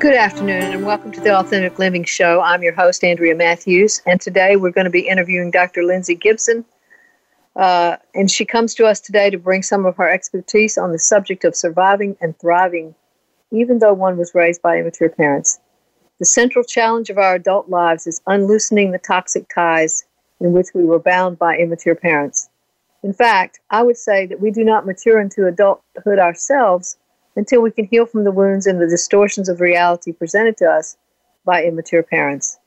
Good afternoon and welcome to the Authentic Living Show. I'm your host, Andrea Matthews, and today we're going to be interviewing Dr. Lindsay Gibson. Uh, and she comes to us today to bring some of her expertise on the subject of surviving and thriving, even though one was raised by immature parents. The central challenge of our adult lives is unloosening the toxic ties in which we were bound by immature parents. In fact, I would say that we do not mature into adulthood ourselves until we can heal from the wounds and the distortions of reality presented to us by immature parents.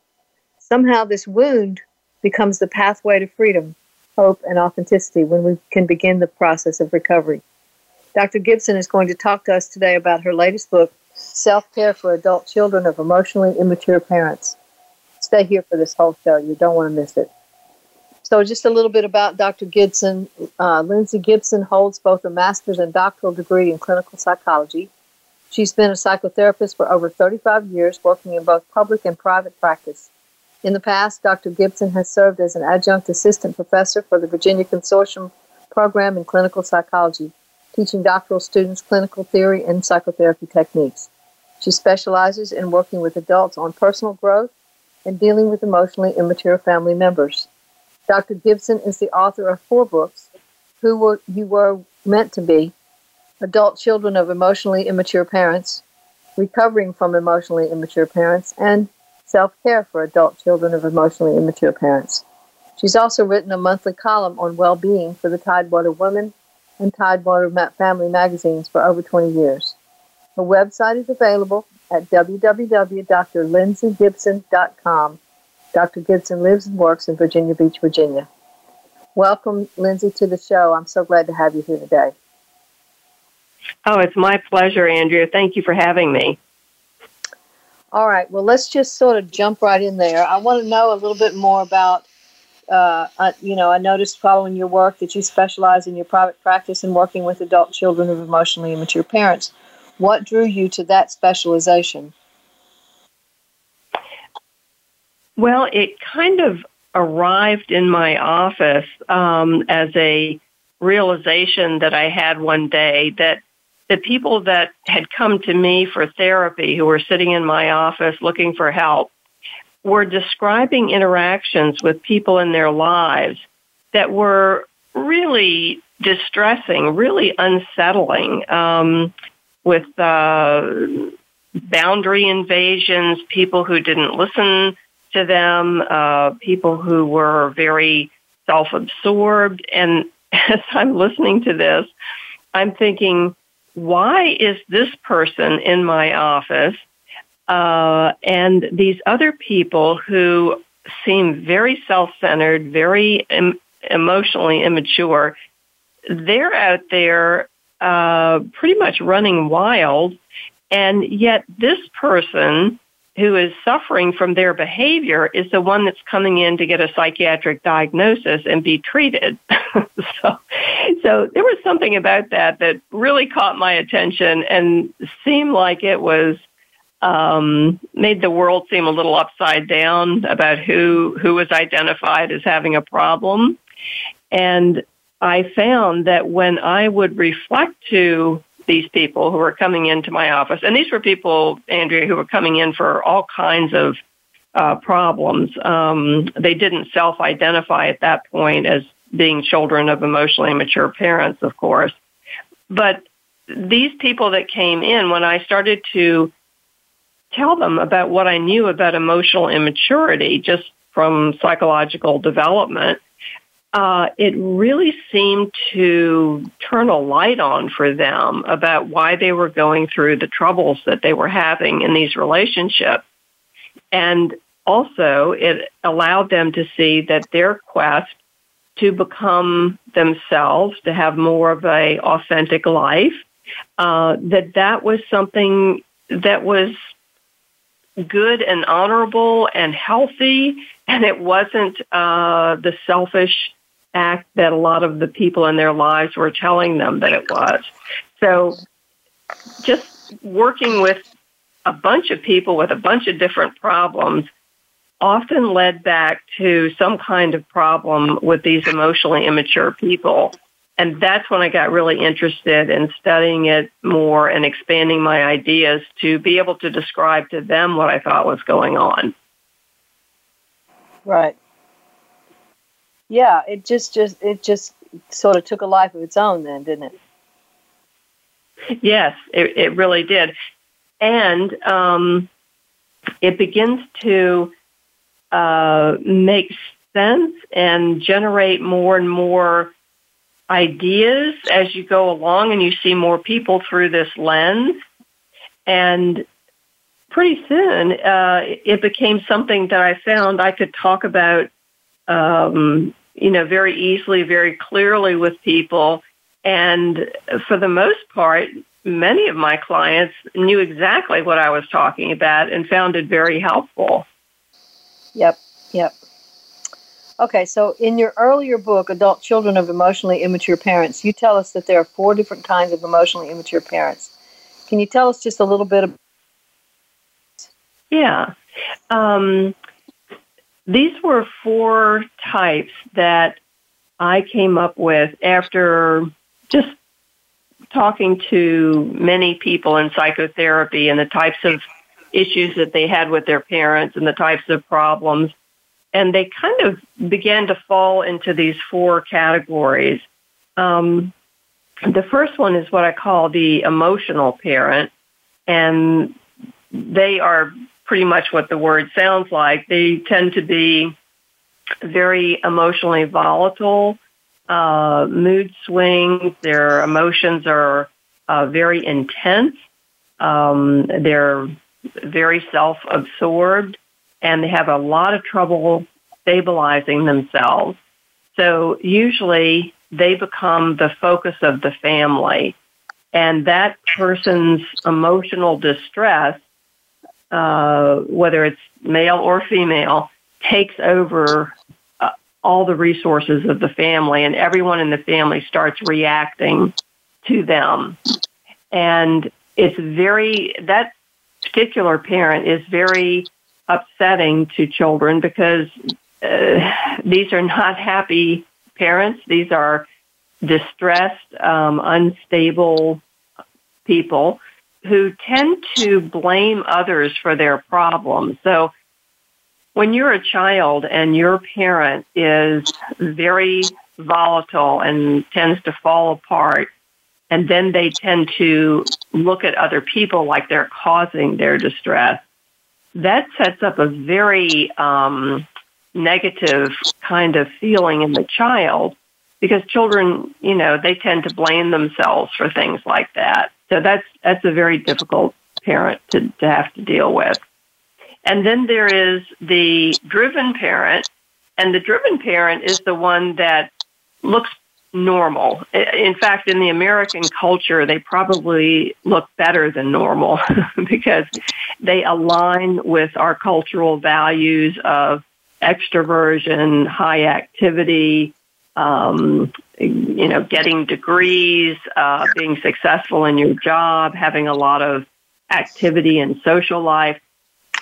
Somehow, this wound becomes the pathway to freedom, hope, and authenticity when we can begin the process of recovery. Dr. Gibson is going to talk to us today about her latest book, Self Care for Adult Children of Emotionally Immature Parents. Stay here for this whole show. You don't want to miss it. So, just a little bit about Dr. Gibson. Uh, Lindsay Gibson holds both a master's and doctoral degree in clinical psychology. She's been a psychotherapist for over 35 years, working in both public and private practice. In the past, Dr. Gibson has served as an adjunct assistant professor for the Virginia Consortium program in clinical psychology, teaching doctoral students clinical theory and psychotherapy techniques. She specializes in working with adults on personal growth and dealing with emotionally immature family members. Dr. Gibson is the author of four books Who Were You Were Meant to Be, Adult Children of Emotionally Immature Parents, Recovering from Emotionally Immature Parents, and Self Care for Adult Children of Emotionally Immature Parents. She's also written a monthly column on well being for the Tidewater Woman and Tidewater Family magazines for over 20 years. Her website is available at www.drlindsaygibson.com Dr. Gibson lives and works in Virginia Beach, Virginia. Welcome, Lindsay, to the show. I'm so glad to have you here today. Oh, it's my pleasure, Andrea. Thank you for having me. All right. Well, let's just sort of jump right in there. I want to know a little bit more about, uh, uh, you know, I noticed following your work that you specialize in your private practice and working with adult children of emotionally immature parents. What drew you to that specialization? Well, it kind of arrived in my office um, as a realization that I had one day that the people that had come to me for therapy, who were sitting in my office looking for help, were describing interactions with people in their lives that were really distressing, really unsettling, um, with uh, boundary invasions, people who didn't listen to them, uh, people who were very self absorbed. And as I'm listening to this, I'm thinking, why is this person in my office uh, and these other people who seem very self centered, very em- emotionally immature? They're out there uh, pretty much running wild, and yet this person who is suffering from their behavior is the one that's coming in to get a psychiatric diagnosis and be treated. so, so there was something about that that really caught my attention and seemed like it was um, made the world seem a little upside down about who who was identified as having a problem. And I found that when I would reflect to these people who were coming into my office. And these were people, Andrea, who were coming in for all kinds of uh, problems. Um, they didn't self identify at that point as being children of emotionally immature parents, of course. But these people that came in, when I started to tell them about what I knew about emotional immaturity just from psychological development, uh, it really seemed to turn a light on for them about why they were going through the troubles that they were having in these relationships. And also, it allowed them to see that their quest to become themselves, to have more of a authentic life, uh, that that was something that was good and honorable and healthy, and it wasn't uh, the selfish act that a lot of the people in their lives were telling them that it was. So, just working with a bunch of people with a bunch of different problems often led back to some kind of problem with these emotionally immature people. And that's when I got really interested in studying it more and expanding my ideas to be able to describe to them what I thought was going on. Right. Yeah, it just just it just sort of took a life of its own then, didn't it? Yes, it, it really did. And um, it begins to uh, make sense and generate more and more ideas as you go along and you see more people through this lens. And pretty soon, uh, it became something that I found I could talk about, um, you know, very easily, very clearly with people. And for the most part, many of my clients knew exactly what I was talking about and found it very helpful. Yep, yep. Okay, so in your earlier book, Adult Children of Emotionally Immature Parents, you tell us that there are four different kinds of emotionally immature parents. Can you tell us just a little bit about Yeah. Um, these were four types that I came up with after just talking to many people in psychotherapy and the types of issues that they had with their parents and the types of problems. And they kind of began to fall into these four categories. Um, the first one is what I call the emotional parent, and they are pretty much what the word sounds like. They tend to be very emotionally volatile, uh, mood swings, their emotions are uh, very intense. Um, they're very self-absorbed and they have a lot of trouble stabilizing themselves. So usually they become the focus of the family and that person's emotional distress, uh, whether it's male or female, takes over uh, all the resources of the family and everyone in the family starts reacting to them. And it's very, that particular parent is very upsetting to children because uh, these are not happy parents. These are distressed, um, unstable people who tend to blame others for their problems. So when you're a child and your parent is very volatile and tends to fall apart, and then they tend to look at other people like they're causing their distress. That sets up a very um, negative kind of feeling in the child because children, you know, they tend to blame themselves for things like that. So that's that's a very difficult parent to, to have to deal with. And then there is the driven parent, and the driven parent is the one that looks normal. In fact, in the American culture, they probably look better than normal because they align with our cultural values of extroversion, high activity, um, you know, getting degrees, uh, being successful in your job, having a lot of activity and social life.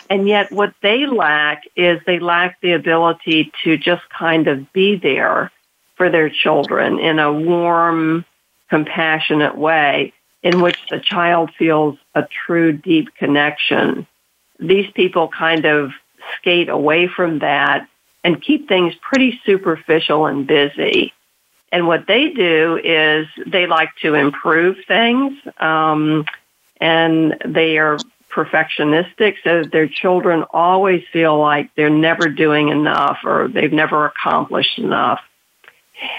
And yet what they lack is they lack the ability to just kind of be there for their children in a warm, compassionate way in which the child feels a true deep connection. These people kind of skate away from that and keep things pretty superficial and busy. And what they do is they like to improve things, um, and they are perfectionistic, so their children always feel like they're never doing enough or they've never accomplished enough.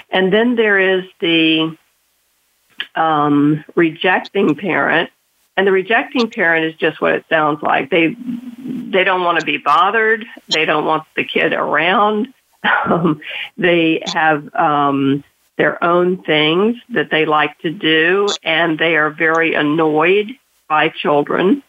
And then there is the um, rejecting parent, and the rejecting parent is just what it sounds like. They they don't want to be bothered. They don't want the kid around. Um, they have um, their own things that they like to do, and they are very annoyed by children.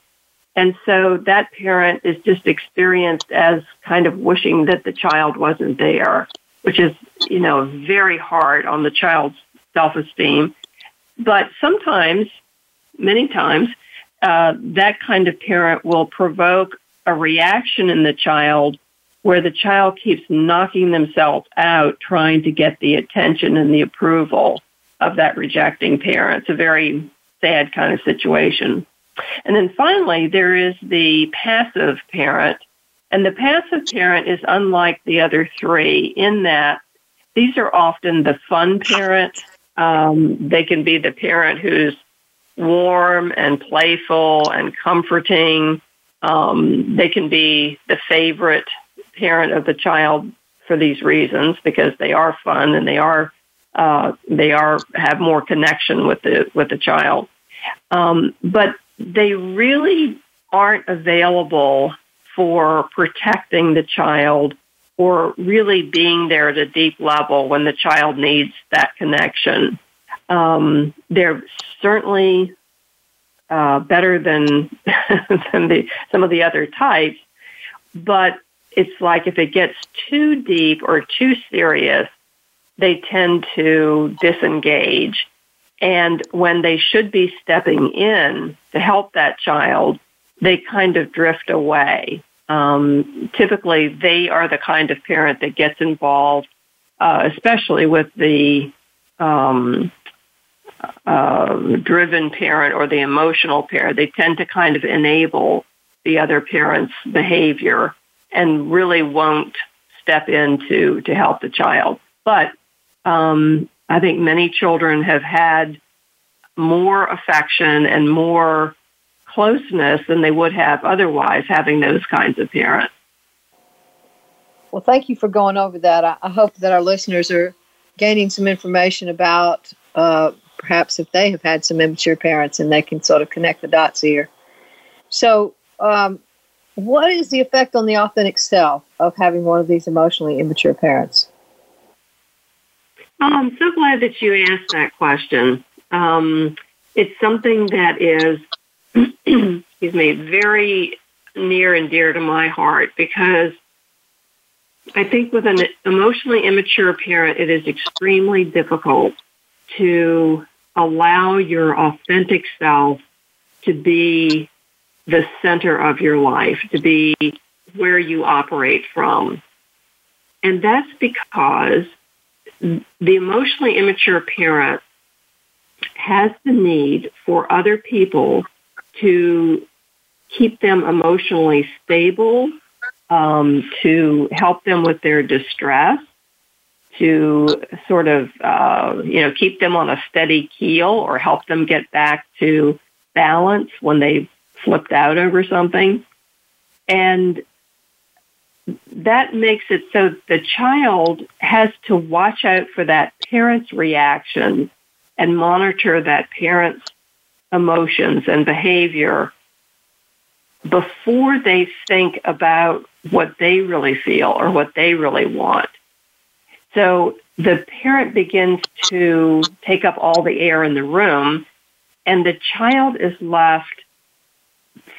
And so that parent is just experienced as kind of wishing that the child wasn't there, which is, you know, very hard on the child's self esteem. But sometimes, many times, uh, that kind of parent will provoke a reaction in the child where the child keeps knocking themselves out trying to get the attention and the approval of that rejecting parent. It's a very sad kind of situation. And then finally, there is the passive parent. And the passive parent is unlike the other three in that these are often the fun parent. Um, they can be the parent who's warm and playful and comforting. Um, they can be the favorite parent of the child for these reasons because they are fun and they are uh, they are have more connection with the with the child. Um, but they really aren't available for protecting the child or really being there at a deep level when the child needs that connection. Um, they're certainly uh, better than than the, some of the other types, but it's like if it gets too deep or too serious, they tend to disengage and when they should be stepping in to help that child, they kind of drift away. Um, typically, they are the kind of parent that gets involved, uh, especially with the um, uh, driven parent or the emotional parent. They tend to kind of enable the other parent's behavior and really won't step in to, to help the child. But um, I think many children have had more affection and more closeness than they would have otherwise having those kinds of parents. Well, thank you for going over that. I, I hope that our listeners are gaining some information about uh, perhaps if they have had some immature parents and they can sort of connect the dots here. So, um, what is the effect on the authentic self of having one of these emotionally immature parents? Oh, I'm so glad that you asked that question. Um, it's something that is, excuse me, very near and dear to my heart because I think with an emotionally immature parent, it is extremely difficult to allow your authentic self to be the center of your life, to be where you operate from. And that's because the emotionally immature parent has the need for other people to keep them emotionally stable, um, to help them with their distress, to sort of uh, you know keep them on a steady keel or help them get back to balance when they flipped out over something, and that makes it so the child has to watch out for that parent's reaction and monitor that parent's emotions and behavior before they think about what they really feel or what they really want. So the parent begins to take up all the air in the room, and the child is left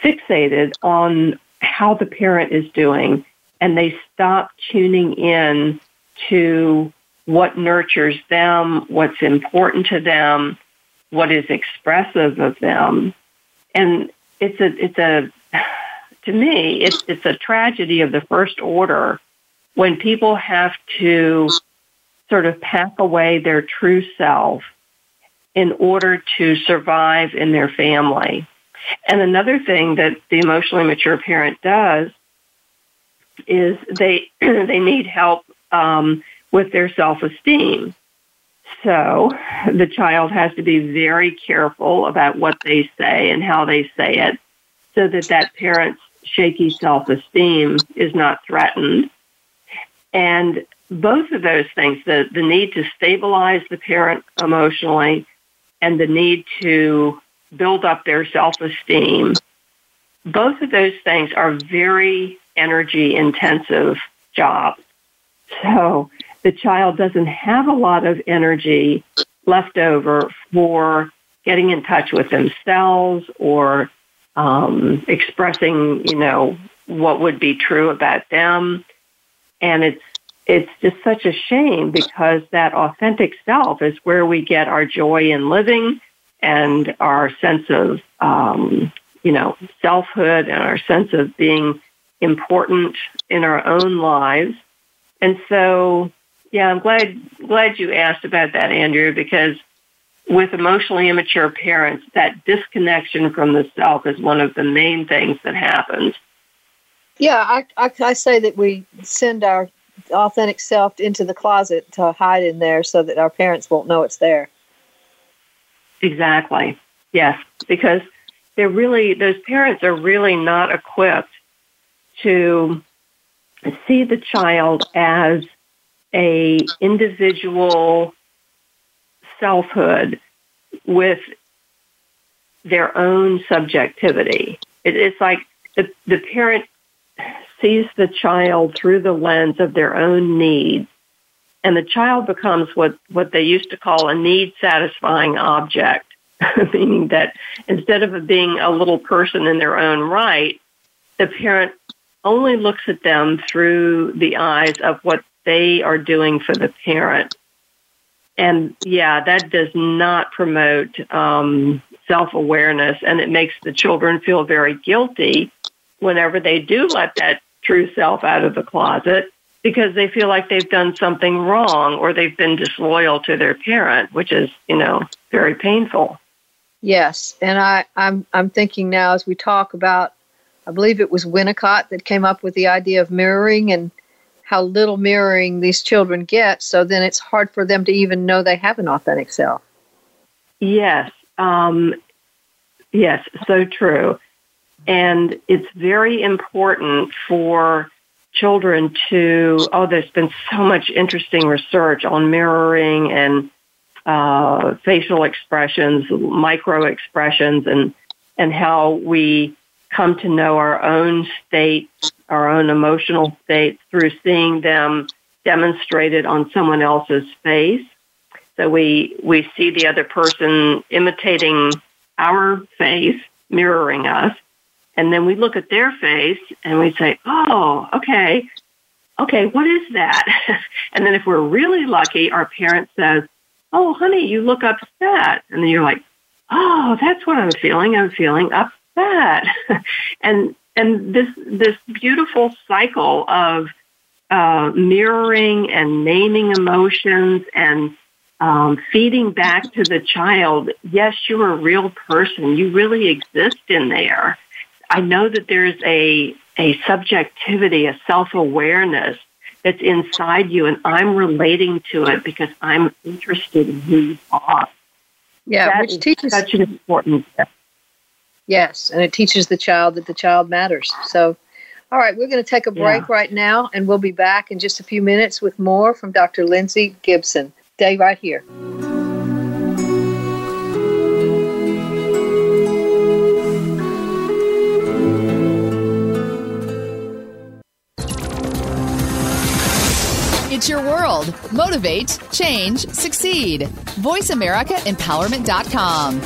fixated on how the parent is doing, and they stop tuning in to what nurtures them, what's important to them, what is expressive of them. And it's a, it's a, to me, it's, it's a tragedy of the first order when people have to sort of pack away their true self in order to survive in their family. And another thing that the emotionally mature parent does is they they need help um, with their self esteem. So the child has to be very careful about what they say and how they say it so that that parent's shaky self esteem is not threatened. And both of those things, the, the need to stabilize the parent emotionally and the need to build up their self esteem, both of those things are very energy intensive jobs. So the child doesn't have a lot of energy left over for getting in touch with themselves or um, expressing, you know, what would be true about them. And it's it's just such a shame because that authentic self is where we get our joy in living and our sense of um, you know selfhood and our sense of being important in our own lives. And so, yeah, I'm glad glad you asked about that, Andrea, because with emotionally immature parents, that disconnection from the self is one of the main things that happens. Yeah, I, I, I say that we send our authentic self into the closet to hide in there so that our parents won't know it's there. Exactly. Yes, because they're really those parents are really not equipped to see the child as a individual selfhood with their own subjectivity. It, it's like the, the parent sees the child through the lens of their own needs, and the child becomes what, what they used to call a need satisfying object, meaning that instead of being a little person in their own right, the parent only looks at them through the eyes of what they are doing for the parent. And yeah, that does not promote um, self awareness, and it makes the children feel very guilty whenever they do let that true self out of the closet because they feel like they've done something wrong or they've been disloyal to their parent, which is, you know, very painful. Yes, and I, I'm I'm thinking now as we talk about, I believe it was Winnicott that came up with the idea of mirroring and how little mirroring these children get. So then it's hard for them to even know they have an authentic self. Yes, um, yes, so true. And it's very important for children to, oh, there's been so much interesting research on mirroring and uh, facial expressions, micro expressions, and, and how we come to know our own state, our own emotional state through seeing them demonstrated on someone else's face. So we, we see the other person imitating our face, mirroring us. And then we look at their face and we say, oh, okay, okay, what is that? and then if we're really lucky, our parent says, oh, honey, you look upset. And then you're like, oh, that's what I'm feeling. I'm feeling upset. and and this this beautiful cycle of uh, mirroring and naming emotions and um, feeding back to the child, yes, you're a real person. You really exist in there. I know that there's a, a subjectivity, a self awareness that's inside you, and I'm relating to it because I'm interested in who you are. Yeah, that which teaches such an important step. Yes, and it teaches the child that the child matters. So, all right, we're going to take a break yeah. right now, and we'll be back in just a few minutes with more from Dr. Lindsay Gibson. Stay right here. It's your world. Motivate, change, succeed. VoiceAmericaEmpowerment.com.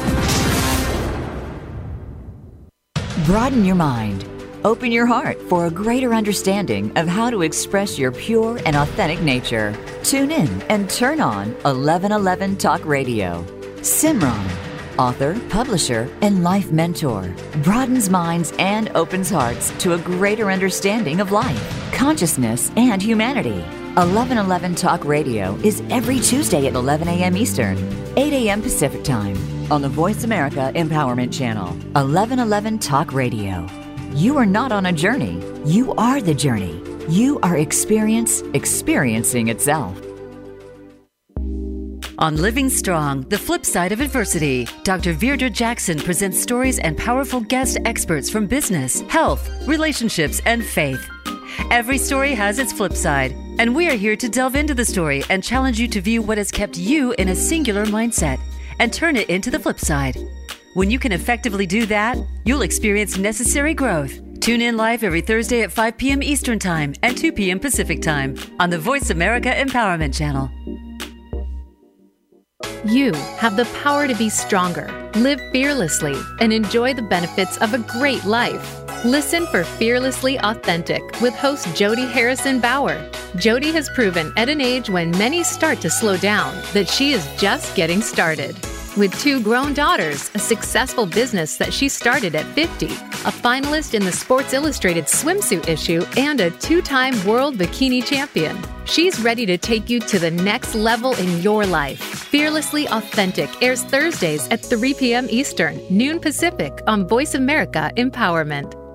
Broaden your mind. Open your heart for a greater understanding of how to express your pure and authentic nature. Tune in and turn on 1111 Talk Radio. Simran, author, publisher, and life mentor, broadens minds and opens hearts to a greater understanding of life, consciousness, and humanity. 1111 Talk Radio is every Tuesday at 11 a.m. Eastern, 8 a.m. Pacific Time on the Voice America Empowerment Channel. 1111 Talk Radio. You are not on a journey, you are the journey. You are experience experiencing itself. On Living Strong, the flip side of adversity, Dr. Virdra Jackson presents stories and powerful guest experts from business, health, relationships, and faith. Every story has its flip side, and we are here to delve into the story and challenge you to view what has kept you in a singular mindset and turn it into the flip side. When you can effectively do that, you'll experience necessary growth. Tune in live every Thursday at 5 p.m. Eastern Time and 2 p.m. Pacific Time on the Voice America Empowerment Channel. You have the power to be stronger, live fearlessly, and enjoy the benefits of a great life. Listen for Fearlessly Authentic with host Jody Harrison Bauer. Jody has proven at an age when many start to slow down that she is just getting started. With two grown daughters, a successful business that she started at 50, a finalist in the Sports Illustrated swimsuit issue, and a two time world bikini champion. She's ready to take you to the next level in your life. Fearlessly Authentic airs Thursdays at 3 p.m. Eastern, noon Pacific on Voice America Empowerment.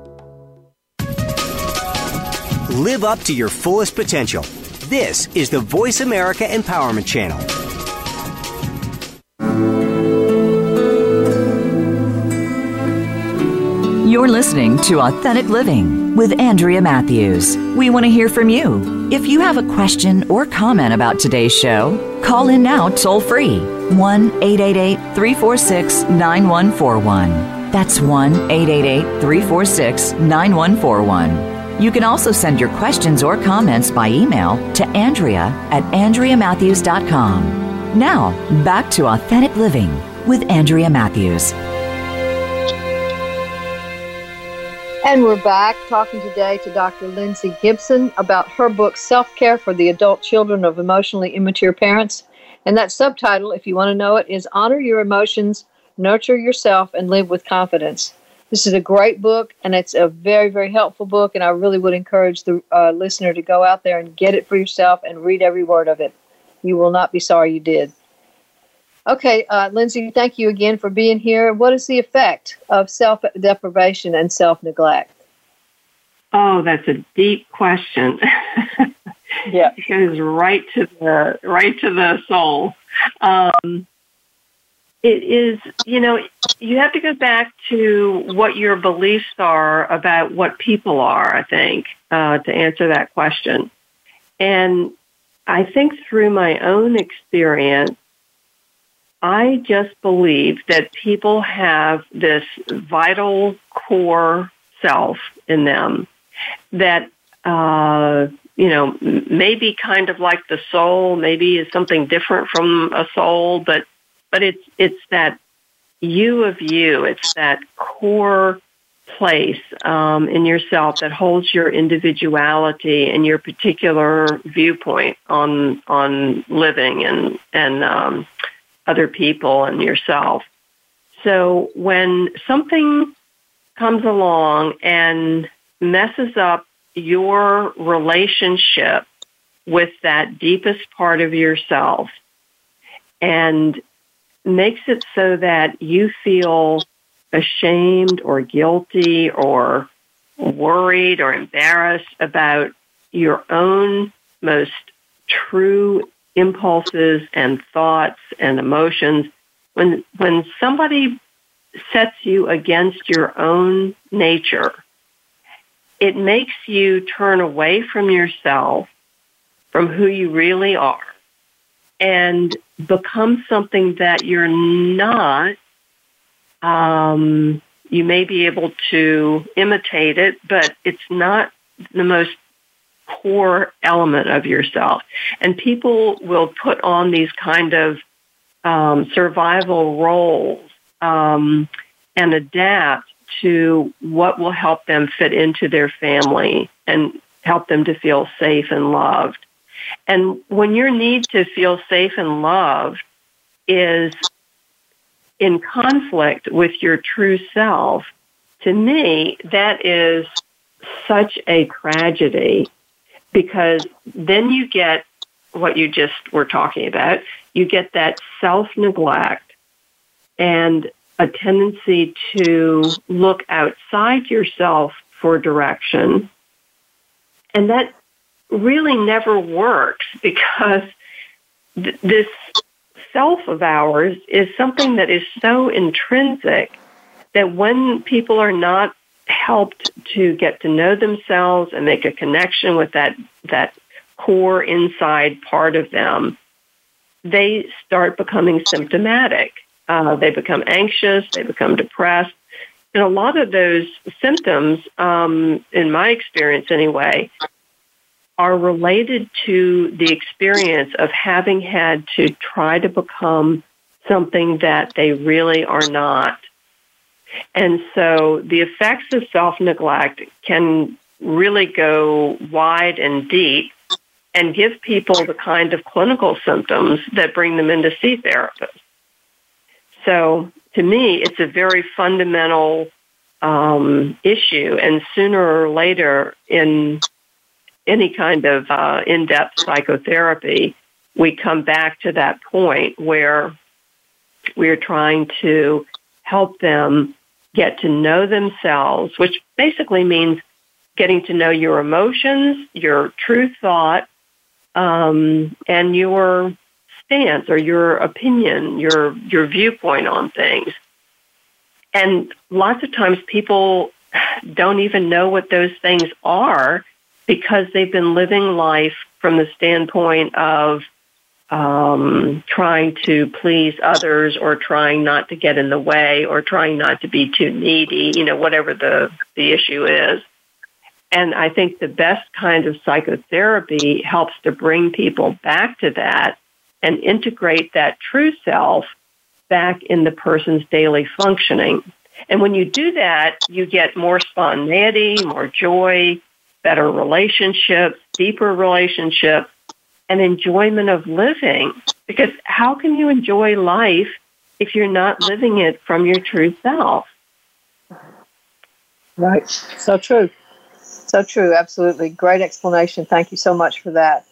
Live up to your fullest potential. This is the Voice America Empowerment Channel. You're listening to Authentic Living with Andrea Matthews. We want to hear from you. If you have a question or comment about today's show, call in now toll free 1 888 346 9141. That's 1 888 346 9141. You can also send your questions or comments by email to Andrea at AndreaMatthews.com. Now, back to Authentic Living with Andrea Matthews. And we're back talking today to Dr. Lindsay Gibson about her book, Self Care for the Adult Children of Emotionally Immature Parents. And that subtitle, if you want to know it, is Honor Your Emotions, Nurture Yourself, and Live with Confidence. This is a great book, and it's a very, very helpful book. And I really would encourage the uh, listener to go out there and get it for yourself and read every word of it. You will not be sorry you did. Okay, uh, Lindsay, thank you again for being here. What is the effect of self deprivation and self neglect? Oh, that's a deep question. yeah, it goes right to the right to the soul. Um, it is, you know, you have to go back to what your beliefs are about what people are. I think uh, to answer that question, and I think through my own experience I just believe that people have this vital core self in them that, uh, you know, maybe kind of like the soul, maybe is something different from a soul, but, but it's, it's that you of you. It's that core place um, in yourself that holds your individuality and your particular viewpoint on on living and and um, other people and yourself. So when something comes along and messes up your relationship with that deepest part of yourself and makes it so that you feel ashamed or guilty or worried or embarrassed about your own most true impulses and thoughts and emotions. When when somebody sets you against your own nature it makes you turn away from yourself from who you really are and become something that you're not um, you may be able to imitate it but it's not the most core element of yourself. And people will put on these kind of um, survival roles um, and adapt to what will help them fit into their family and help them to feel safe and loved. And when your need to feel safe and loved is in conflict with your true self, to me, that is such a tragedy because then you get what you just were talking about. You get that self neglect and a tendency to look outside yourself for direction. And that really never works because th- this self of ours is something that is so intrinsic that when people are not helped to get to know themselves and make a connection with that that core inside part of them, they start becoming symptomatic. Uh, they become anxious, they become depressed, and a lot of those symptoms, um, in my experience anyway, are related to the experience of having had to try to become something that they really are not. And so the effects of self neglect can really go wide and deep and give people the kind of clinical symptoms that bring them in to see therapists. So to me, it's a very fundamental um, issue, and sooner or later, in any kind of uh, in-depth psychotherapy, we come back to that point where we're trying to help them get to know themselves, which basically means getting to know your emotions, your true thought, um, and your stance or your opinion, your your viewpoint on things. And lots of times people don't even know what those things are because they've been living life from the standpoint of um, trying to please others or trying not to get in the way or trying not to be too needy, you know, whatever the, the issue is. And I think the best kind of psychotherapy helps to bring people back to that and integrate that true self back in the person's daily functioning. And when you do that, you get more spontaneity, more joy, better relationships, deeper relationships, and enjoyment of living. Because how can you enjoy life if you're not living it from your true self? Right. So true. So true. Absolutely. Great explanation. Thank you so much for that.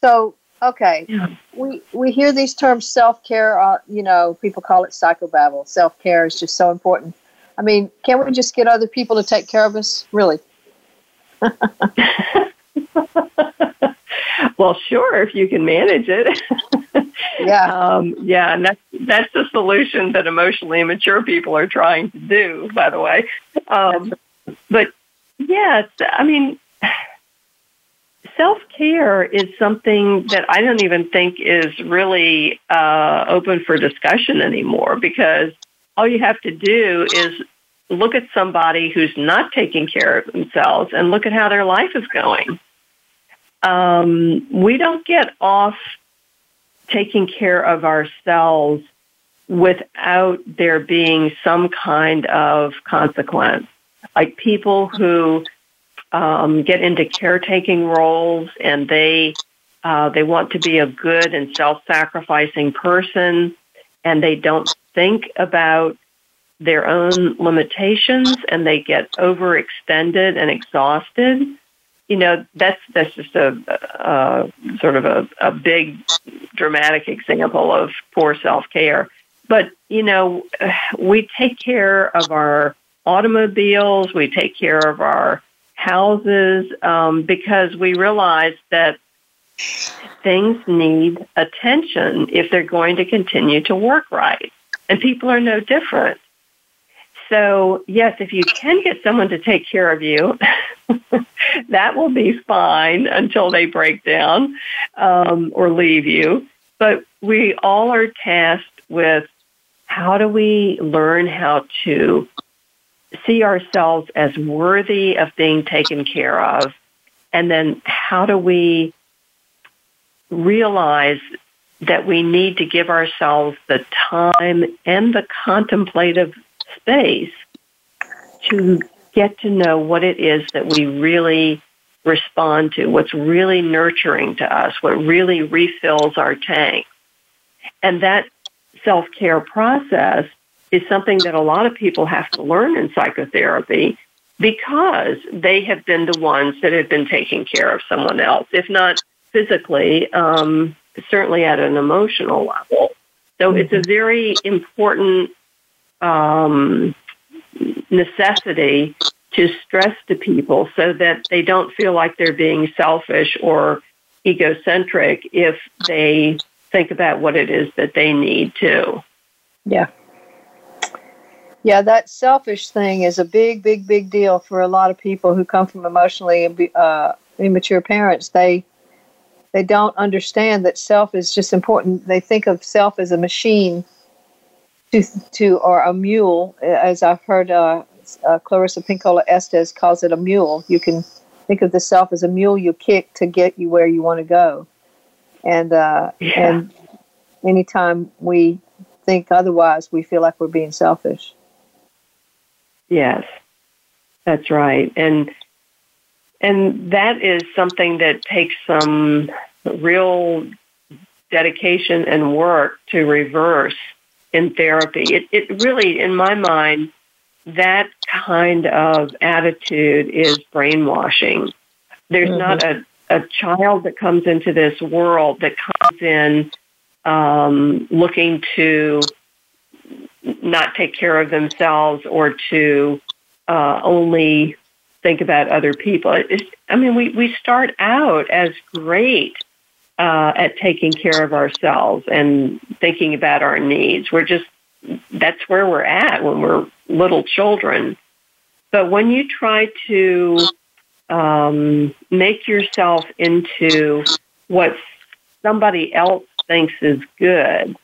So, okay, yeah. we we hear these terms self care. Uh, you know, people call it psychobabble. Self care is just so important. I mean, can we just get other people to take care of us? Really? well, sure, if you can manage it. yeah. Um, yeah, and that's that's the solution that emotionally immature people are trying to do. By the way, um, but yeah, I mean, self care is something that I don't even think is really uh, open for discussion anymore because all you have to do is look at somebody who's not taking care of themselves and look at how their life is going. Um, we don't get off taking care of ourselves without there being some kind of consequence. Like people who um, get into caretaking roles and they uh, they want to be a good and self-sacrificing person, and they don't think about their own limitations and they get overextended and exhausted, you know, that's that's just a, a sort of a, a big dramatic example of poor self care. But you know, we take care of our automobiles, we take care of our houses um, because we realize that things need attention if they're going to continue to work right. And people are no different. So, yes, if you can get someone to take care of you, that will be fine until they break down um, or leave you. But we all are tasked with how do we learn how to see ourselves as worthy of being taken care of? And then how do we realize that we need to give ourselves the time and the contemplative space to get to know what it is that we really respond to, what's really nurturing to us, what really refills our tank. And that self care process is something that a lot of people have to learn in psychotherapy because they have been the ones that have been taking care of someone else, if not physically, um, certainly at an emotional level. So it's a mm-hmm. very important um, necessity to stress to people so that they don't feel like they're being selfish or egocentric if they think about what it is that they need to. Yeah. Yeah, that selfish thing is a big, big, big deal for a lot of people who come from emotionally uh, immature parents. They they don't understand that self is just important. They think of self as a machine to to or a mule, as I've heard uh, uh, Clarissa Pinkola Estes calls it a mule. You can think of the self as a mule you kick to get you where you want to go. And uh, Yeah. and anytime we think otherwise, we feel like we're being selfish. Yes, that's right, and and that is something that takes some real dedication and work to reverse in therapy. It it really, in my mind, that kind of attitude is brainwashing. There's not a a child that comes into this world that comes in um, looking to not take care of themselves or to uh, only think about other people. It's, I mean, we, we start out as great uh, at taking care of ourselves and thinking about our needs. We're just, that's where we're at when we're little children. But when you try to um, make yourself into what somebody else thinks is good,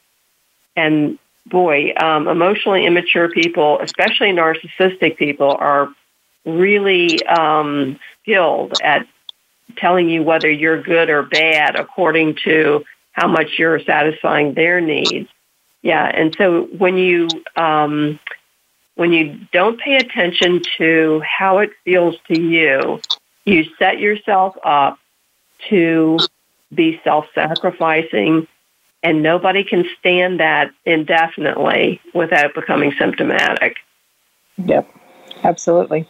and boy, um, emotionally immature people, especially narcissistic people, are really um, skilled at telling you whether you're good or bad according to how much you're satisfying their needs. Yeah, and so when you um, when you don't pay attention to how it feels to you, you set yourself up to be self-sacrificing and nobody can stand that indefinitely without becoming symptomatic. Yep, absolutely.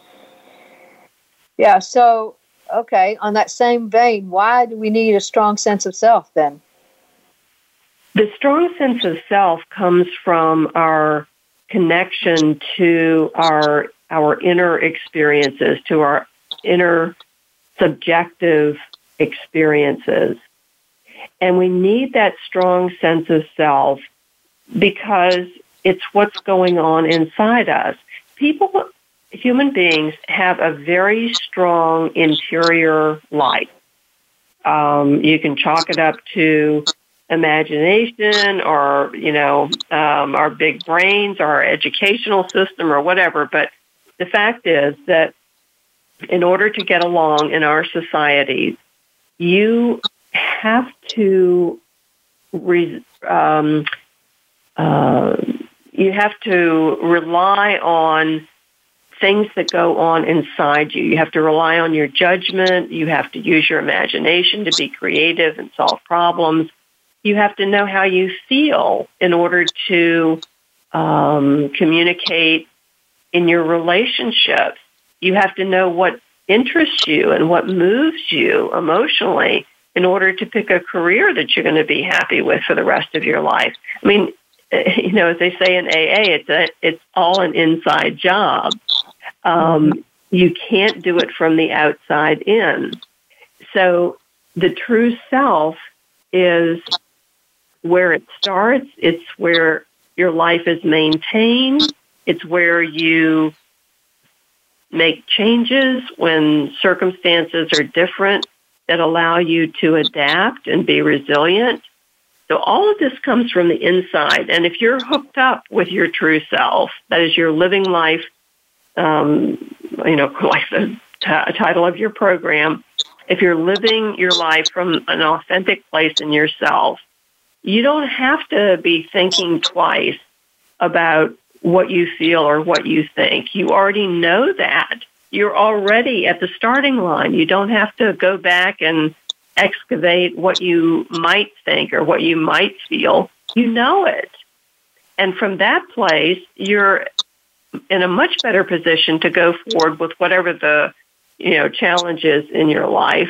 Yeah, so, okay, on that same vein, why do we need a strong sense of self then? The strong sense of self comes from our connection to our our inner experiences, to our inner subjective experiences. And we need that strong sense of self because it's what's going on inside us. People, human beings, have a very strong interior life. Um, you can chalk it up to imagination or, you know, um, our big brains, our educational system, or whatever. But the fact is that in order to get along in our societies, you have to re, um, uh, you have to rely on things that go on inside you. You have to rely on your judgment. You have to use your imagination to be creative and solve problems. You have to know how you feel in order to um, communicate in your relationships. You have to know what interests you and what moves you emotionally in order to pick a career that you're going to be happy with for the rest of your life. I mean, you know, as they say in AA, it's a, it's all an inside job. Um, you can't do it from the outside in. So the true self is where it starts. It's where your life is maintained. It's where you make changes when circumstances are different that allow you to adapt and be resilient. So all of this comes from the inside. And if you're hooked up with your true self, that is your living life, um, you know, like the t- title of your program, if you're living your life from an authentic place in yourself, you don't have to be thinking twice about what you feel or what you think. You already know that. You're already at the starting line. You don't have to go back and excavate what you might think or what you might feel. You know it. And from that place, you're in a much better position to go forward with whatever the you know challenges in your life.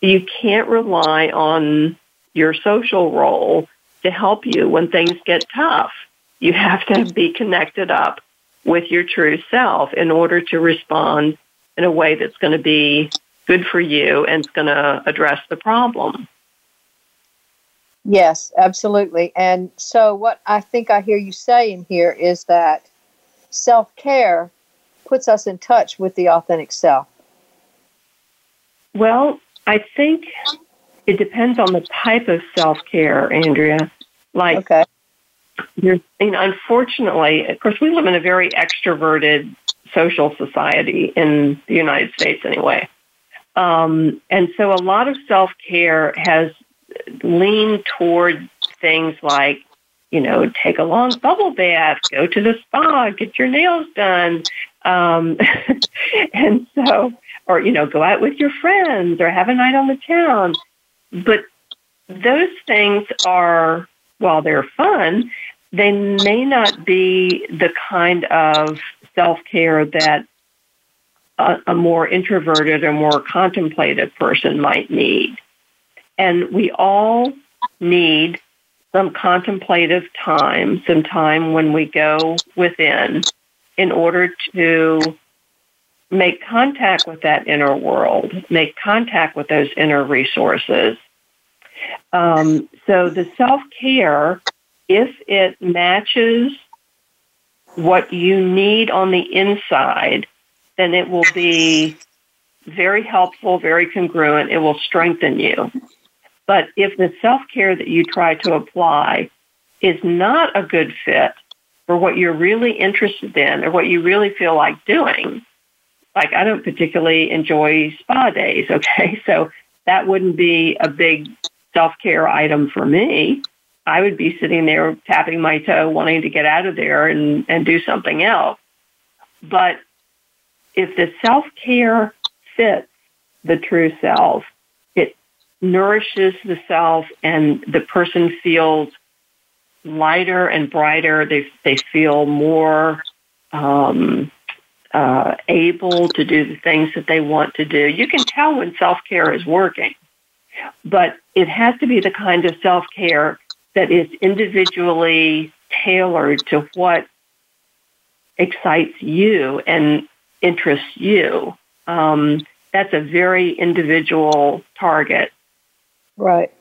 You can't rely on your social role to help you when things get tough. You have to be connected up with your true self in order to respond in a way that's going to be good for you and it's going to address the problem. Yes, absolutely. And so, what I think I hear you saying here is that self care puts us in touch with the authentic self. Well, I think it depends on the type of self care, Andrea. Like, Okay. you know, unfortunately, of course, we live in a very extroverted social society in the United States, anyway. Um, and so a lot of self care has leaned toward things like, you know, take a long bubble bath, go to the spa, get your nails done. Um, and so, or, you know, go out with your friends or have a night on the town. But those things are, while they're fun, they may not be the kind of self care that a, a, more introverted or more contemplative person might need. And we all need some contemplative time, some time when we go within in order to make contact with that inner world, make contact with those inner resources. Um, so the self care, if it matches what you need on the inside, then it will be very helpful, very congruent. It will strengthen you. But if the self care that you try to apply is not a good fit for what you're really interested in or what you really feel like doing, like I don't particularly enjoy spa days, okay? So that wouldn't be a big self care item for me. I would be sitting there tapping my toe, wanting to get out of there and, and do something else. But if the self care fits the true self, nourishes the self and the person feels lighter and brighter. They, they feel more um, uh, able to do the things that they want to do. You can tell when self care is working, but it has to be the kind of self care that is individually tailored to what excites you and interests you. Um, that's a very individual target. Right.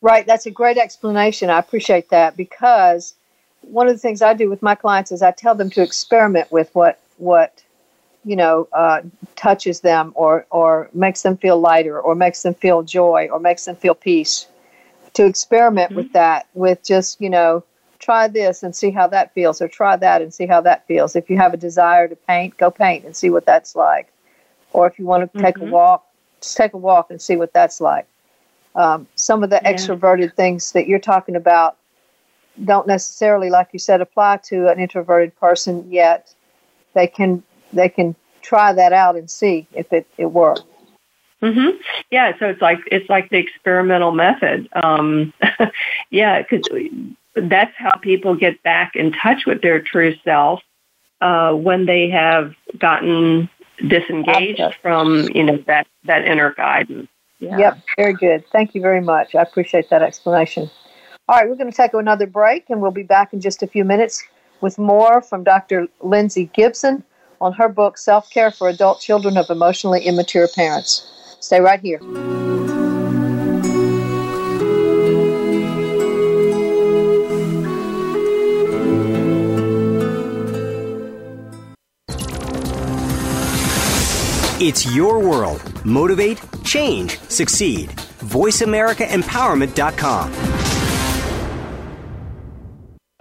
Right. That's a great explanation. I appreciate that because one of the things I do with my clients is I tell them to experiment with what what you know uh, touches them or or makes them feel lighter or makes them feel joy or makes them feel peace. To experiment mm-hmm. with that, with just you know try this and see how that feels, or try that and see how that feels. If you have a desire to paint, go paint and see what that's like. Or if you want to take mm-hmm. a walk, just take a walk and see what that's like. Um, some of the yeah. extroverted things that you're talking about don't necessarily, like you said, apply to an introverted person yet. They can they can try that out and see if it, it works. Mm-hmm. Yeah, so it's like it's like the experimental method. Um, yeah, because that's how people get back in touch with their true self uh, when they have gotten disengaged from you know that that inner guidance. Yeah. Yep, very good. Thank you very much. I appreciate that explanation. All right, we're going to take another break, and we'll be back in just a few minutes with more from Dr. Lindsay Gibson on her book Self Care for Adult Children of Emotionally Immature Parents. Stay right here. It's your world. Motivate, change, succeed. VoiceAmericaEmpowerment.com.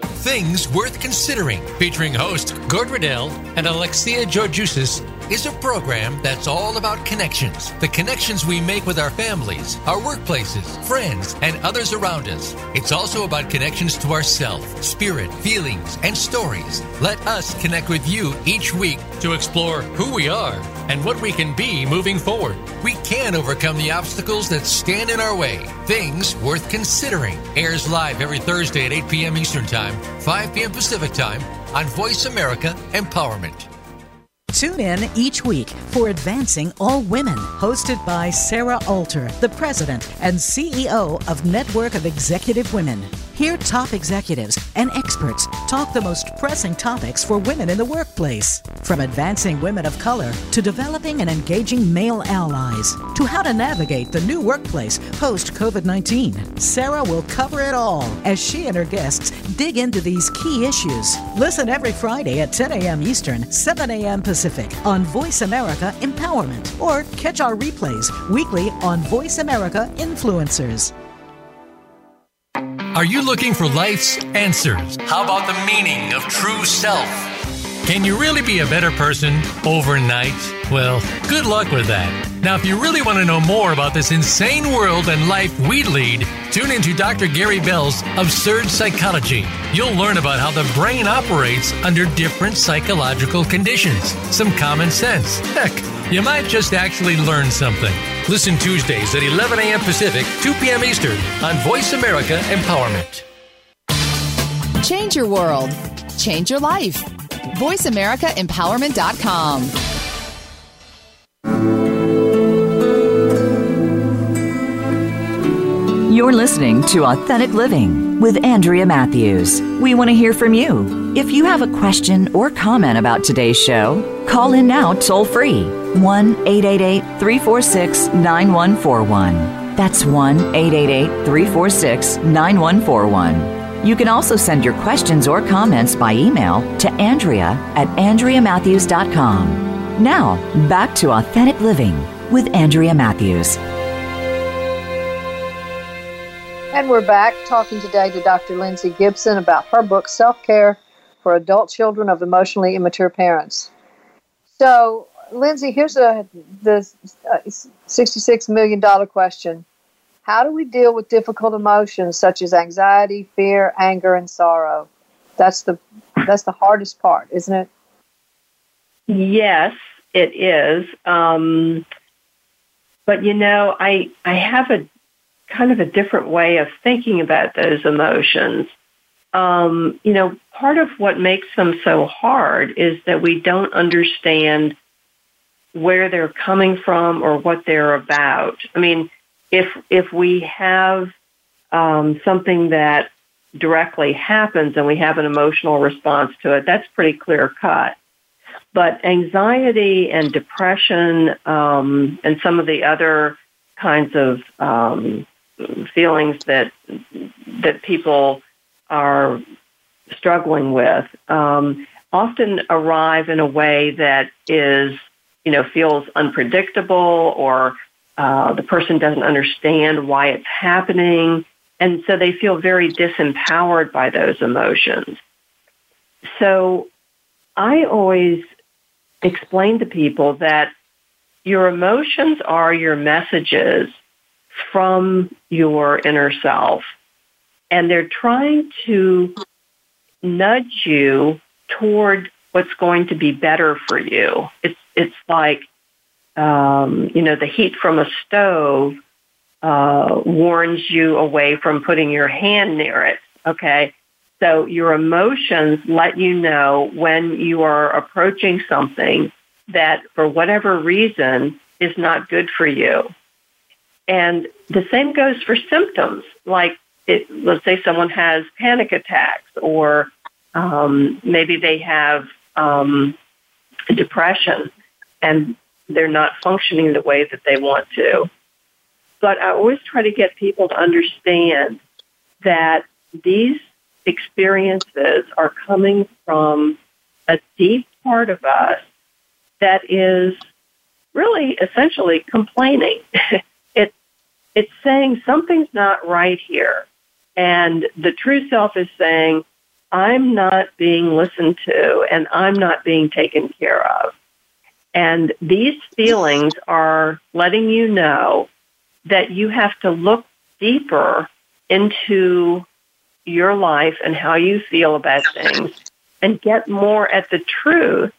Things Worth Considering, featuring host Gord Riddell and Alexia Georgiousis is a program that's all about connections. The connections we make with our families, our workplaces, friends, and others around us. It's also about connections to ourself, spirit, feelings, and stories. Let us connect with you each week to explore who we are and what we can be moving forward. We can overcome the obstacles that stand in our way. Things worth considering. Airs live every Thursday at 8 p.m. Eastern Time, 5 p.m. Pacific Time on Voice America Empowerment. Tune in each week for Advancing All Women, hosted by Sarah Alter, the president and CEO of Network of Executive Women. Hear top executives and experts talk the most pressing topics for women in the workplace. From advancing women of color to developing and engaging male allies to how to navigate the new workplace post COVID 19. Sarah will cover it all as she and her guests dig into these key issues. Listen every Friday at 10 a.m. Eastern, 7 a.m. Pacific on Voice America Empowerment or catch our replays weekly on Voice America Influencers. Are you looking for life's answers? How about the meaning of true self? Can you really be a better person overnight? Well, good luck with that. Now, if you really want to know more about this insane world and life we lead, tune into Dr. Gary Bell's Absurd Psychology. You'll learn about how the brain operates under different psychological conditions, some common sense. Heck, you might just actually learn something. Listen Tuesdays at 11 a.m. Pacific, 2 p.m. Eastern on Voice America Empowerment. Change your world. Change your life. VoiceAmericaEmpowerment.com. You're listening to Authentic Living with Andrea Matthews. We want to hear from you. If you have a question or comment about today's show, call in now toll free 1 888 346 9141. That's 1 888 346 9141. You can also send your questions or comments by email to Andrea at AndreaMatthews.com. Now, back to Authentic Living with Andrea Matthews. And we're back talking today to Dr. Lindsay Gibson about her book, Self Care for Adult Children of Emotionally Immature Parents. So, Lindsay, here's a, the uh, $66 million question How do we deal with difficult emotions such as anxiety, fear, anger, and sorrow? That's the, that's the hardest part, isn't it? Yes, it is. Um, but you know, I I have a kind of a different way of thinking about those emotions. Um, you know, part of what makes them so hard is that we don't understand where they're coming from or what they're about. I mean, if if we have um, something that directly happens and we have an emotional response to it, that's pretty clear cut. But anxiety and depression um, and some of the other kinds of um, feelings that that people are struggling with um, often arrive in a way that is you know feels unpredictable or uh, the person doesn't understand why it's happening. And so they feel very disempowered by those emotions. So i always explain to people that your emotions are your messages from your inner self. And they're trying to nudge you toward what's going to be better for you. It's, it's like, um, you know, the heat from a stove uh, warns you away from putting your hand near it. Okay. So your emotions let you know when you are approaching something that for whatever reason is not good for you. And the same goes for symptoms, like it, let's say someone has panic attacks, or um, maybe they have um, depression and they're not functioning the way that they want to. But I always try to get people to understand that these experiences are coming from a deep part of us that is really essentially complaining. it's saying something's not right here. And the true self is saying, I'm not being listened to and I'm not being taken care of. And these feelings are letting you know that you have to look deeper into your life and how you feel about things and get more at the truth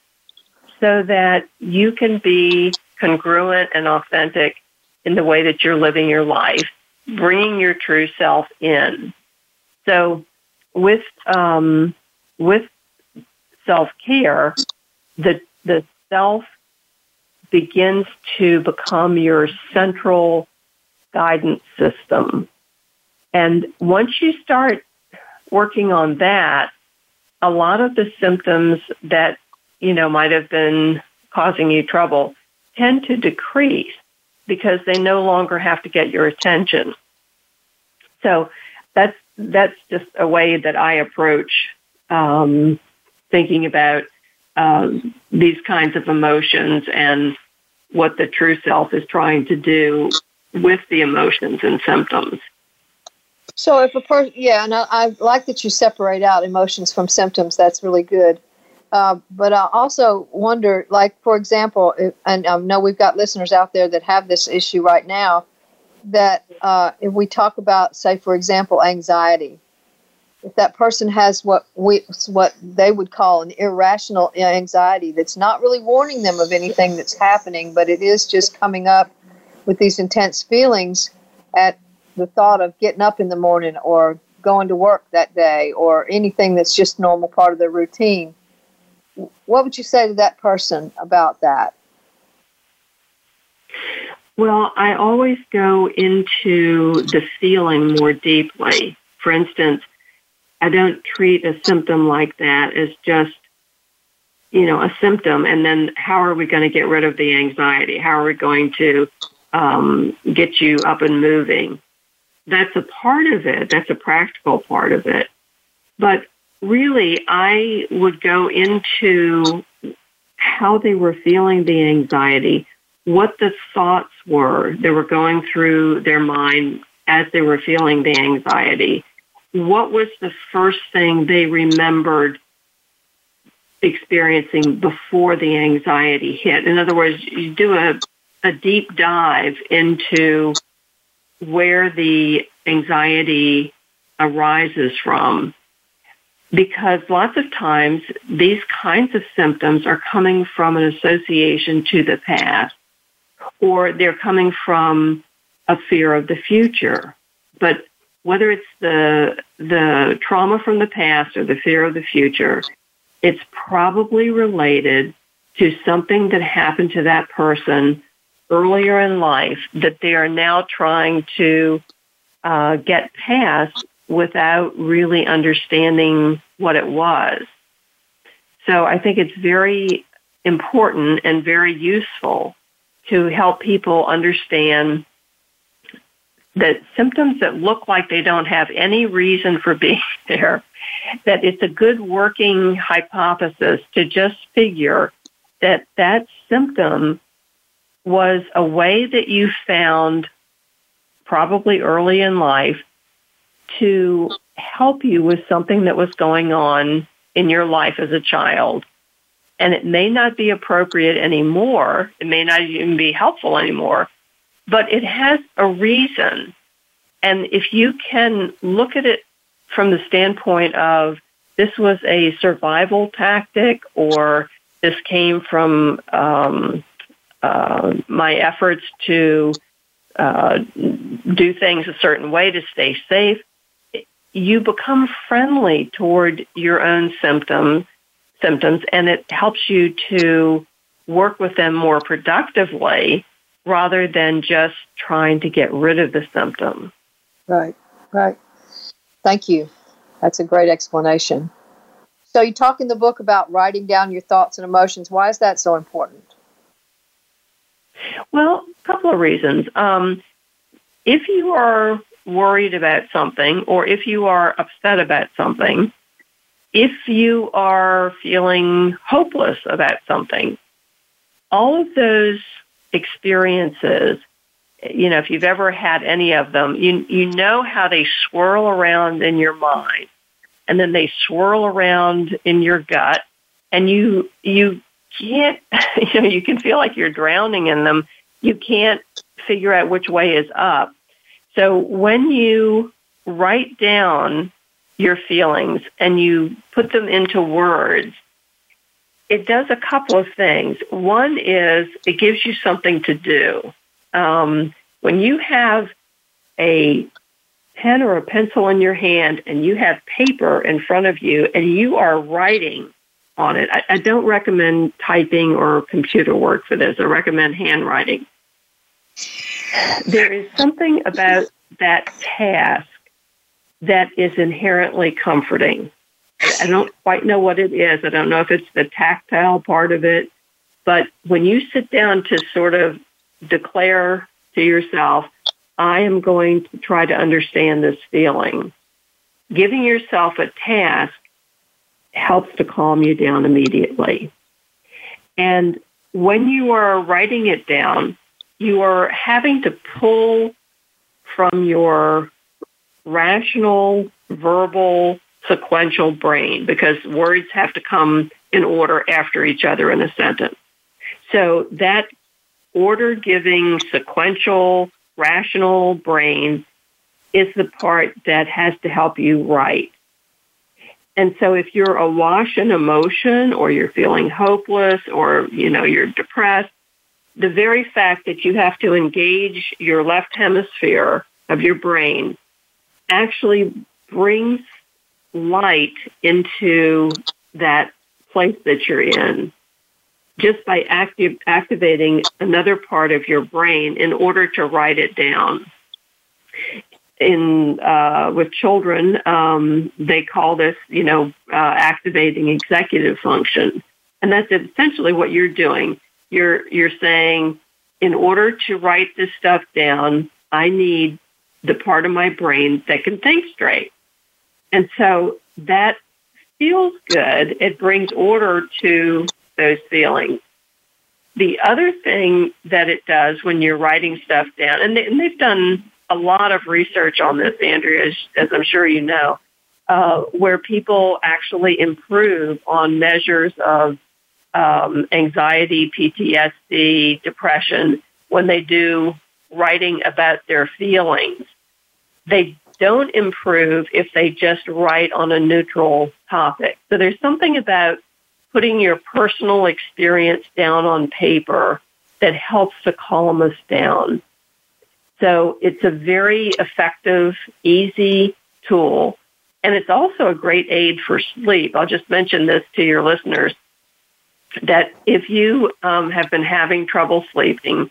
so that you can be congruent and authentic in the way that you're living your life, bringing your true self in. So, with um, with self care, the the self begins to become your central guidance system. And once you start working on that, a lot of the symptoms that, you know, might have been causing you trouble tend to decrease because they no longer have to get your attention. So that's that's just a way that I approach um, thinking about um, these kinds of emotions and what the true self is trying to do with the emotions and symptoms. So if a person, yeah, and I, I like that you separate out emotions from symptoms. That's really good. Uh, but I also wonder, like, for example, if, and I know we've got listeners out there that have this issue right now, that uh, if we talk about, say, for example, anxiety, if that person has what we what they would call an irrational anxiety that's not really warning them of anything that's happening, but it is just coming up with these intense feelings at the thought of getting up in the morning or going to work that day or anything that's just normal part of their routine. What would you say to that person about that? Well, I always go into the feeling more deeply. For instance, I don't treat a symptom like that as just, you know, a symptom and then how are we going to get rid of the anxiety? How are we going to um, get you up and moving? That's a part of it. That's a practical part of it. But really, I would go into how they were feeling the anxiety, what the thoughts were that were going through their mind as they were feeling the anxiety what was the first thing they remembered experiencing before the anxiety hit? In other words, you do a, a deep dive into where the anxiety arises from. Because lots of times these kinds of symptoms are coming from an association to the past or they're coming from a fear of the future. But whether it's the the trauma from the past or the fear of the future, it's probably related to something that happened to that person earlier in life that they are now trying to uh, get past without really understanding what it was. So I think it's very important and very useful to help people understand that symptoms that look like they don't have any reason for being there, that it's a good working hypothesis to just figure that that symptom was a way that you found probably early in life to help you with something that was going on in your life as a child. And it may not be appropriate anymore. It may not even be helpful anymore but it has a reason. And if you can look at it from the standpoint of this was a survival tactic or this came from um, uh, my efforts to uh, do things a certain way to stay safe, you become friendly toward your own symptoms, symptoms, and it helps you to work with them more productively rather than just trying to get rid of the symptom. Right, right. Thank you. That's a great explanation. So, you talk in the book about writing down your thoughts and emotions. Why is that so important? Well, a couple of reasons. Um, if you are worried about something, or if you are upset about something, if you are feeling hopeless about something, all of those experiences, you know, if you've ever had any of them, you you know how they swirl around in your mind, and then they swirl around in your gut, and you you can't, you know, you can feel like you're drowning in them. You can't figure out which way is up. So when you write down your feelings and you put them into words, it does a couple of things. One is it gives you something to do. Um, when you have a pen or a pencil in your hand and you have paper in front of you and you are writing on it, I, I don't recommend typing or computer work for this. I recommend handwriting. There is something about that task that is inherently comforting. I don't quite know what it is. I don't know if it's the tactile part of it. But when you sit down to sort of declare to yourself, I am going to try to understand this feeling, giving yourself a task helps to calm you down immediately. And when you are writing it down, you are having to pull from your rational, verbal sequential brain because words have to come in order after each other in a sentence. So that order giving, sequential, rational brain is the part that has to help you write. And so if you're awash in emotion or you're feeling hopeless or, you know, you're depressed, the very fact that you have to engage your left hemisphere of your brain actually brings light into that place that you're in just by active, activating another part of your brain in order to write it down. In uh, with children, um, they call this, you know, uh, activating executive function, and that's essentially what you're doing. You're you're saying, in order to write this stuff down, I need the part of my brain that can think straight. And so that feels good. It brings order to those feelings. The other thing that it does when you're writing stuff down, and, they, have done a lot of research on this, Andrea, as, as I'm sure you know, uh, where people actually improve on measures of um, anxiety, PTSD, depression when they do writing about their feelings. They don't improve if they just write on a neutral topic. So there's something about putting your personal experience down on paper that helps calm us down. So it's a very effective, easy tool. And it's also a great aid for sleep. I'll just mention this to your listeners that if you um, have been having trouble sleeping,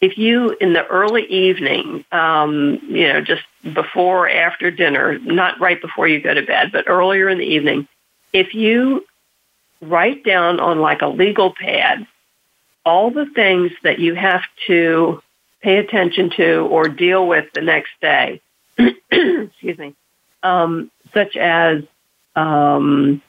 if you in the early evening, um, you know, just before or after dinner, not right before you go to bed, but earlier in the evening, if you write down on like a legal pad all the things that you have to pay attention to or deal with the next day, excuse me, um, such as um,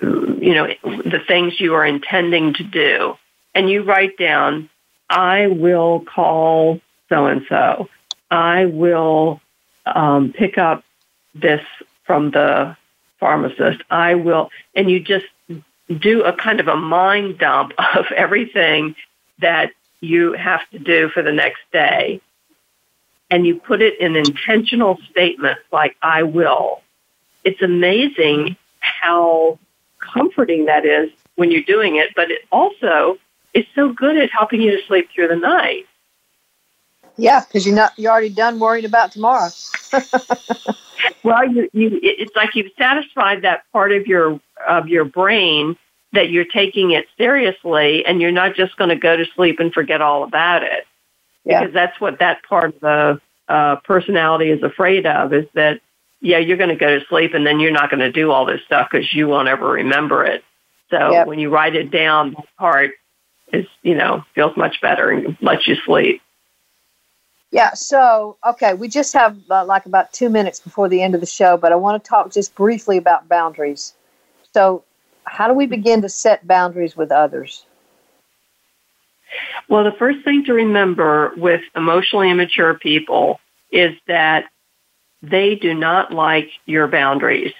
you know the things you are intending to do, and you write down I will call so and so. I will um, pick up this from the pharmacist. I will, and you just do a kind of a mind dump of everything that you have to do for the next day. And you put it in intentional statements like, I will. It's amazing how comforting that is when you're doing it, but it also is so good at helping you to sleep through the night. Yeah, because you're not you're already done worrying about tomorrow. well, you, you it's like you've satisfied that part of your of your brain that you're taking it seriously, and you're not just going to go to sleep and forget all about it. Yeah. Because that's what that part of the uh, personality is afraid of is that yeah you're going to go to sleep and then you're not going to do all this stuff because you won't ever remember it. So yep. when you write it down, that part is you know feels much better and lets you sleep. Yeah. So okay, we just have uh, like about two minutes before the end of the show, but I want to talk just briefly about boundaries. So, how do we begin to set boundaries with others? Well, the first thing to remember with emotionally immature people is that they do not like your boundaries.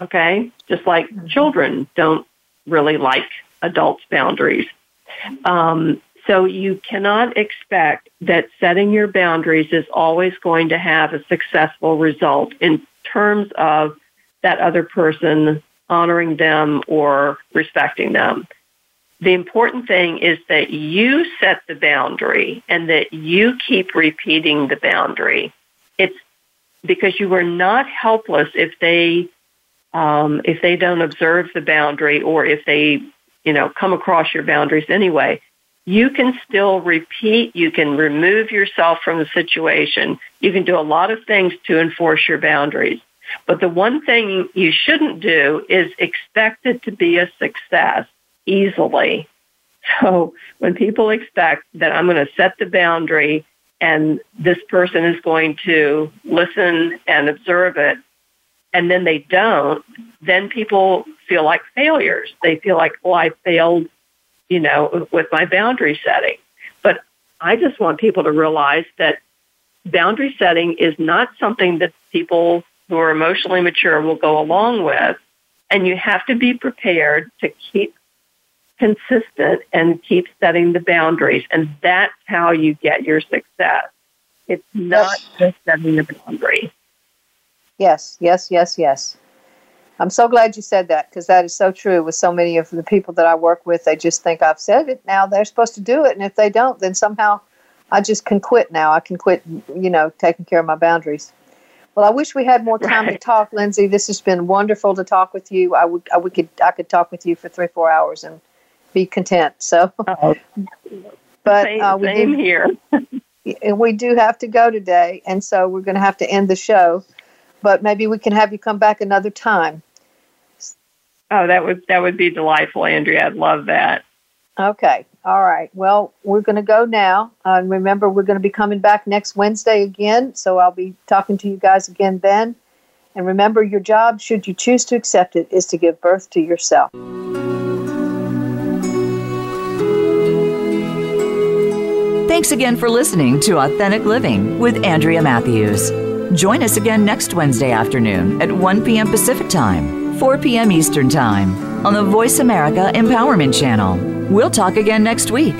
Okay? Just like mm-hmm. children don't really like adults' boundaries. Um, so you cannot expect that setting your boundaries is always going to have a successful result in terms of that other person honoring them or respecting them. The important thing is that you set the boundary and that you keep repeating the boundary. Because you are not helpless if they um, if they don't observe the boundary or if they you know, come across your boundaries anyway, you can still repeat, you can remove yourself from the situation. You can do a lot of things to enforce your boundaries. But the one thing you shouldn't do is expect it to be a success easily. So when people expect that I'm going to set the boundary and this person is going to listen and observe it, and then they don't, then people feel like failures. They feel like, well, I failed, you know, with my boundary setting. But I just want people to realize that boundary setting is not something that people who are emotionally mature will go along with. And you have to be prepared to keep consistent and keep setting the boundaries. And that's how you get your success. It's not just setting the boundary. Yes, yes, yes, yes. I'm so glad you said that because that is so true with so many of the people that I work with. They just think I've said it. Now they're supposed to do it. And if they don't, then somehow I just can quit now. I can quit, you know, taking care of my boundaries. Well, I wish we had more time to talk, Lindsay. This has been wonderful to talk with you. I would, I, we could, I could talk with you for three, four hours and be content. So, oh, but same, uh, we same do, here. and we do have to go today, and so we're going to have to end the show. But maybe we can have you come back another time. Oh, that would that would be delightful, Andrea. I'd love that. Okay. All right. Well, we're going to go now. Uh, remember, we're going to be coming back next Wednesday again. So I'll be talking to you guys again then. And remember, your job, should you choose to accept it, is to give birth to yourself. Thanks again for listening to Authentic Living with Andrea Matthews. Join us again next Wednesday afternoon at 1 p.m. Pacific Time, 4 p.m. Eastern Time on the Voice America Empowerment Channel. We'll talk again next week.